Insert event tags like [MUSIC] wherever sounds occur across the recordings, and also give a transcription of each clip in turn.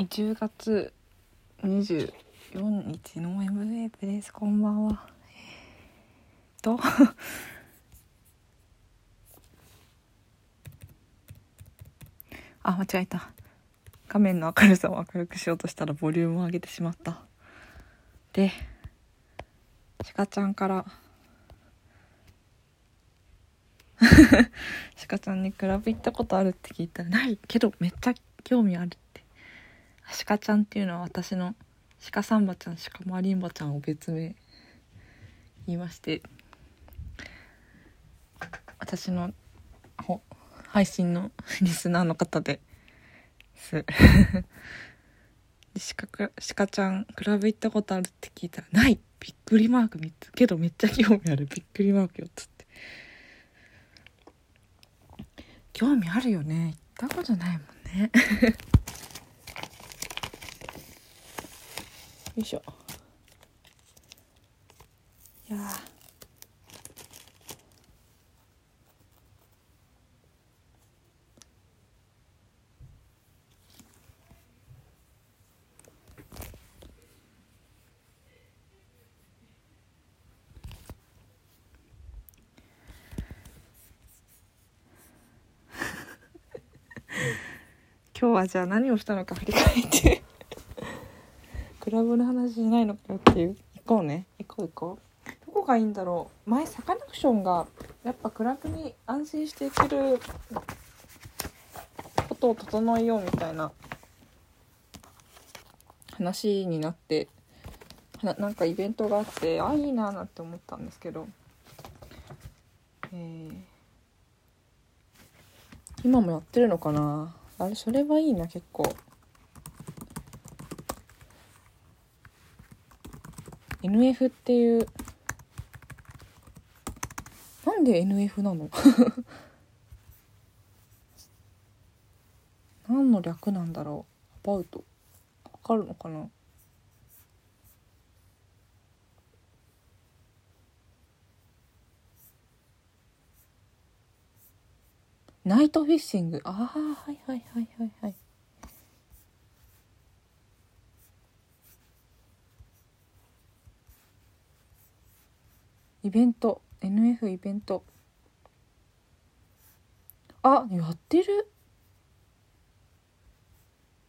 10月24日の M ウェーブです。こんばんは。えー、と。[LAUGHS] あ間違えた。画面の明るさを明るくしようとしたらボリュームを上げてしまった。でしかちゃんから。[LAUGHS] しかちゃんにクラブ行ったことあるって聞いたらないけどめっちゃ興味ある。ってしかちゃんっていうのは私の鹿サンバちゃん鹿マリンバちゃんを別名言いまして私の配信のリスナーの方です。しかしかちゃんクラブ行ったことあるって聞いたら「ない!」びっくりマーク3つ。けどめっちゃ興味ある。びっくりマーク4つって。興味あるよね。行ったことないもんね。いしょ。いや [LAUGHS] 今日はじゃあ何をしたのか振り返って。クラブの話しないのかよっていう。行こうね。行こう行こう。どこがいいんだろう。前サカナクションがやっぱクラブに安心していけることを整えようみたいな。話になって。ななんかイベントがあってあいいなーなんて思ったんですけど。えー、今もやってるのかな？あれそれはいいな結構 NF っていう。なんで NF なの？[LAUGHS] 何の略なんだろう？アバウトわかるのかな？ナイトフィッシングああはいはいはいはいはい。イベント NF イベント。あやってる？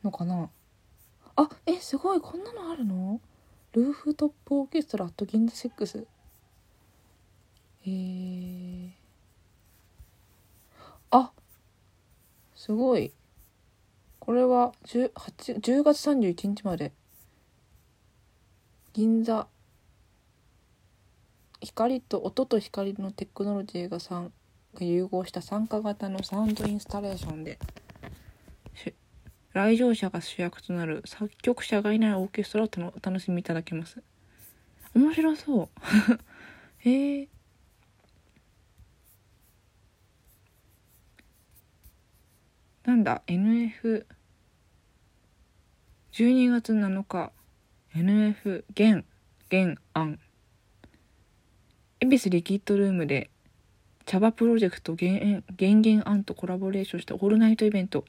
のかな？あえすごい。こんなのあるの？ルーフトップオーケストラと銀座セックス。えー、あすごい。これは 10, 10月31日まで。銀座光と音と光のテクノロジーがが融合した参加型のサウンドインスタレーションで来場者が主役となる作曲者がいないオーケストラをお楽しみいただけます。面白そう。へえなんだ？NF12 月7日。NF 現現案恵比寿リキッドルームで茶葉プロジェクト減減アンとコラボレーションしたオールナイトイベント。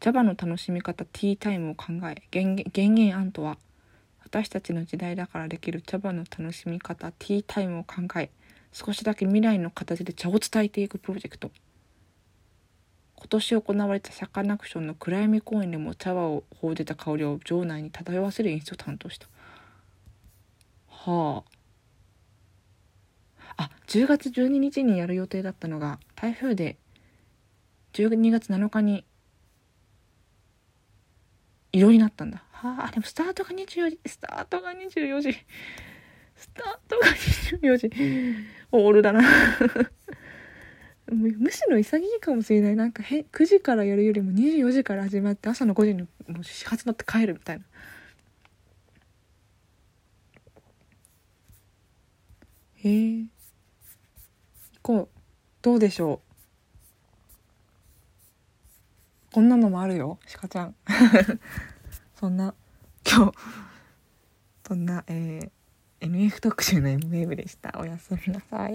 茶葉の楽しみ方ティータイムを考え減減アンとは私たちの時代だからできる茶葉の楽しみ方ティータイムを考え少しだけ未来の形で茶を伝えていくプロジェクト。今年行われたサカナクションの暗闇公演でも茶葉を報じた香りを場内に漂わせる演出を担当した。はあ。あ10月12日にやる予定だったのが台風で12月7日に移動になったんだ。はあでもスタートが24時スタートが24時。スタートが24時。オールだな。[LAUGHS] むしろ潔いかもしれない。なんかへ9時からやるよりも24時から始まって朝の5時にもう始発乗って帰るみたいな。へえこうどうでしょう？こんなのもあるよ鹿ちゃん。[LAUGHS] そんな今日そんなえー、NF 特集の M ウェーブでした。おやすみなさい。